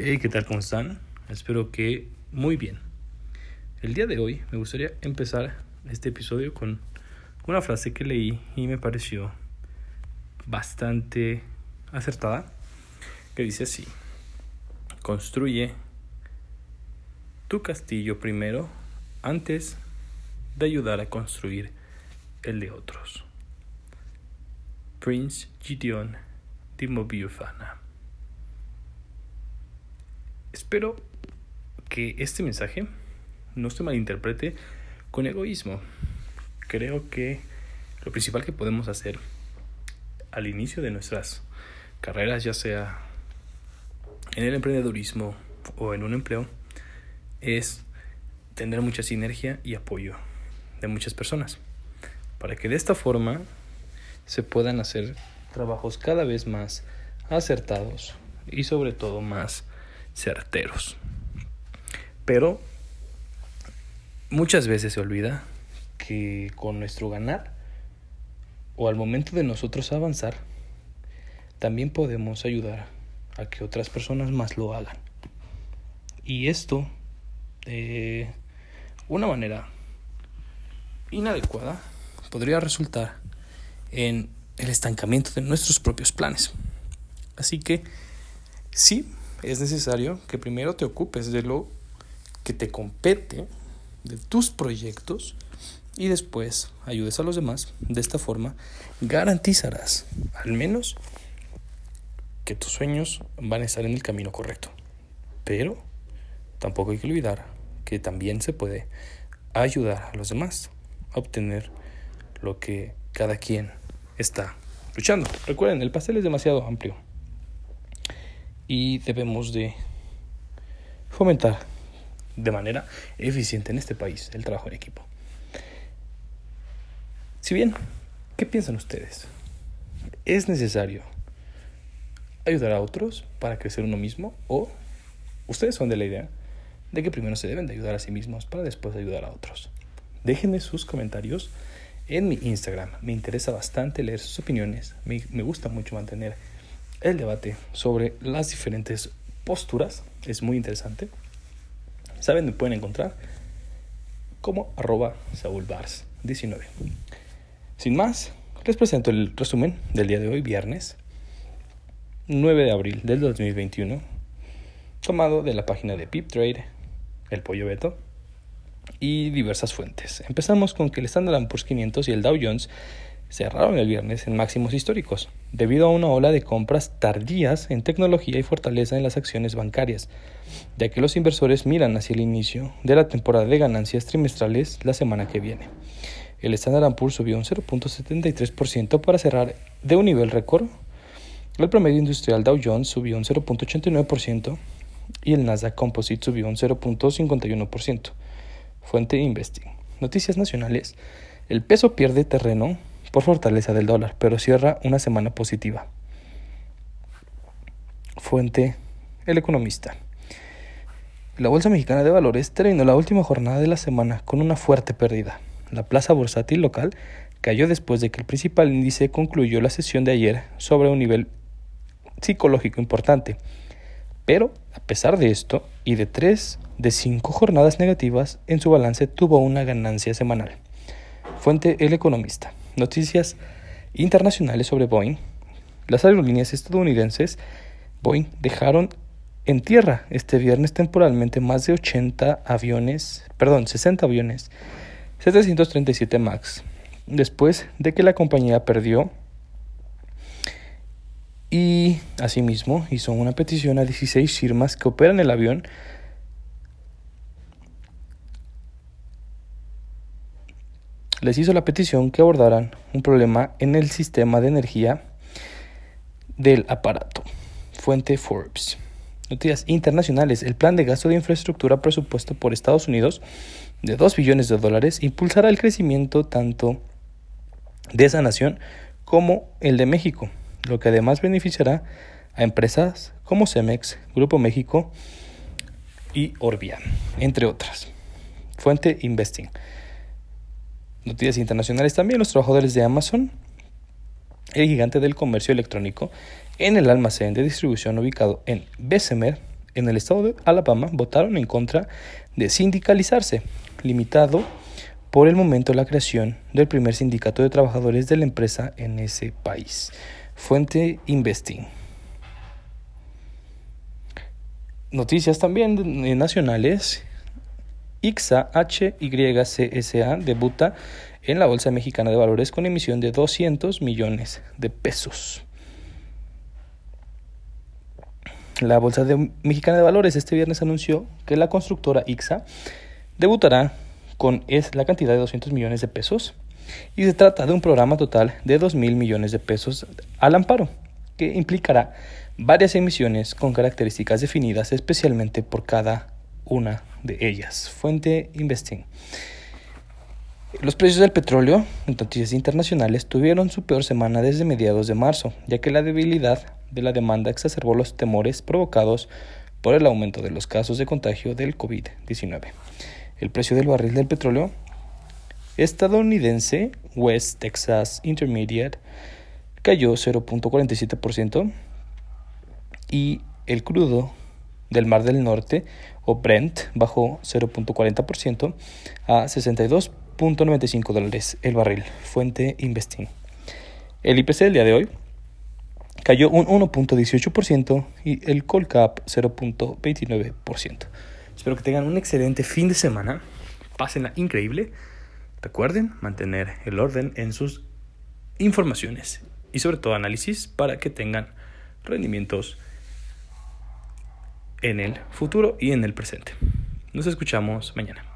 Hey, ¿qué tal? ¿Cómo están? Espero que muy bien. El día de hoy me gustaría empezar este episodio con una frase que leí y me pareció bastante acertada, que dice así, construye tu castillo primero antes de ayudar a construir el de otros. Prince Gideon Dimobiufana. Espero que este mensaje no se malinterprete con egoísmo. Creo que lo principal que podemos hacer al inicio de nuestras carreras, ya sea en el emprendedurismo o en un empleo, es tener mucha sinergia y apoyo de muchas personas, para que de esta forma se puedan hacer trabajos cada vez más acertados y sobre todo más certeros. Pero muchas veces se olvida que con nuestro ganar o al momento de nosotros avanzar, también podemos ayudar a que otras personas más lo hagan. Y esto, de una manera inadecuada, podría resultar en el estancamiento de nuestros propios planes. Así que sí, es necesario que primero te ocupes de lo que te compete, de tus proyectos, y después ayudes a los demás. De esta forma garantizarás al menos que tus sueños van a estar en el camino correcto. Pero tampoco hay que olvidar que también se puede ayudar a los demás a obtener lo que cada quien está luchando. Recuerden, el pastel es demasiado amplio y debemos de fomentar de manera eficiente en este país el trabajo en equipo. Si bien, ¿qué piensan ustedes? ¿Es necesario ayudar a otros para crecer uno mismo o ustedes son de la idea de que primero se deben de ayudar a sí mismos para después ayudar a otros? Déjenme sus comentarios en mi Instagram. Me interesa bastante leer sus opiniones. Me, me, gusta mucho mantener el debate sobre las diferentes posturas. Es muy interesante. Saben, me pueden encontrar como arroba Bars 19 Sin más, les presento el resumen del día de hoy, viernes 9 de abril del 2021, tomado de la página de Pip Trade, el pollo Beto y diversas fuentes. Empezamos con que el Standard Poor's 500 y el Dow Jones cerraron el viernes en máximos históricos, debido a una ola de compras tardías en tecnología y fortaleza en las acciones bancarias, ya que los inversores miran hacia el inicio de la temporada de ganancias trimestrales la semana que viene. El Standard Poor's subió un 0.73% para cerrar de un nivel récord. El promedio industrial Dow Jones subió un 0.89% y el Nasdaq Composite subió un 0.51%. Fuente Investing. Noticias nacionales. El peso pierde terreno por fortaleza del dólar, pero cierra una semana positiva. Fuente El Economista. La Bolsa Mexicana de Valores terminó la última jornada de la semana con una fuerte pérdida. La plaza bursátil local cayó después de que el principal índice concluyó la sesión de ayer sobre un nivel psicológico importante. Pero, a pesar de esto, y de tres de cinco jornadas negativas, en su balance tuvo una ganancia semanal. Fuente El Economista. Noticias internacionales sobre Boeing. Las aerolíneas estadounidenses Boeing dejaron en tierra este viernes temporalmente más de 80 aviones, perdón, 60 aviones 737 MAX, después de que la compañía perdió y asimismo hizo una petición a 16 firmas que operan el avión les hizo la petición que abordaran un problema en el sistema de energía del aparato. Fuente Forbes. Noticias internacionales. El plan de gasto de infraestructura presupuesto por Estados Unidos de 2 billones de dólares impulsará el crecimiento tanto de esa nación como el de México, lo que además beneficiará a empresas como Cemex, Grupo México y Orbian, entre otras. Fuente Investing. Noticias internacionales también, los trabajadores de Amazon, el gigante del comercio electrónico, en el almacén de distribución ubicado en Bessemer, en el estado de Alabama votaron en contra de sindicalizarse, limitado por el momento la creación del primer sindicato de trabajadores de la empresa en ese país. Fuente Investing. Noticias también nacionales. IXA HYCSA debuta en la Bolsa Mexicana de Valores con emisión de 200 millones de pesos. La Bolsa Mexicana de Valores este viernes anunció que la constructora IXA debutará con la cantidad de 200 millones de pesos y se trata de un programa total de 2 mil millones de pesos al amparo, que implicará varias emisiones con características definidas especialmente por cada una de ellas. Fuente Investing. Los precios del petróleo en noticias internacionales tuvieron su peor semana desde mediados de marzo, ya que la debilidad de la demanda exacerbó los temores provocados por el aumento de los casos de contagio del COVID-19. El precio del barril del petróleo estadounidense West Texas Intermediate cayó 0.47% y el crudo del Mar del Norte o Brent bajó 0.40% a 62.95 dólares el barril, fuente Investing. El IPC del día de hoy cayó un 1.18% y el Colcap 0.29%. Espero que tengan un excelente fin de semana. Pásenla increíble. Recuerden mantener el orden en sus informaciones y sobre todo análisis para que tengan rendimientos en el futuro y en el presente. Nos escuchamos mañana.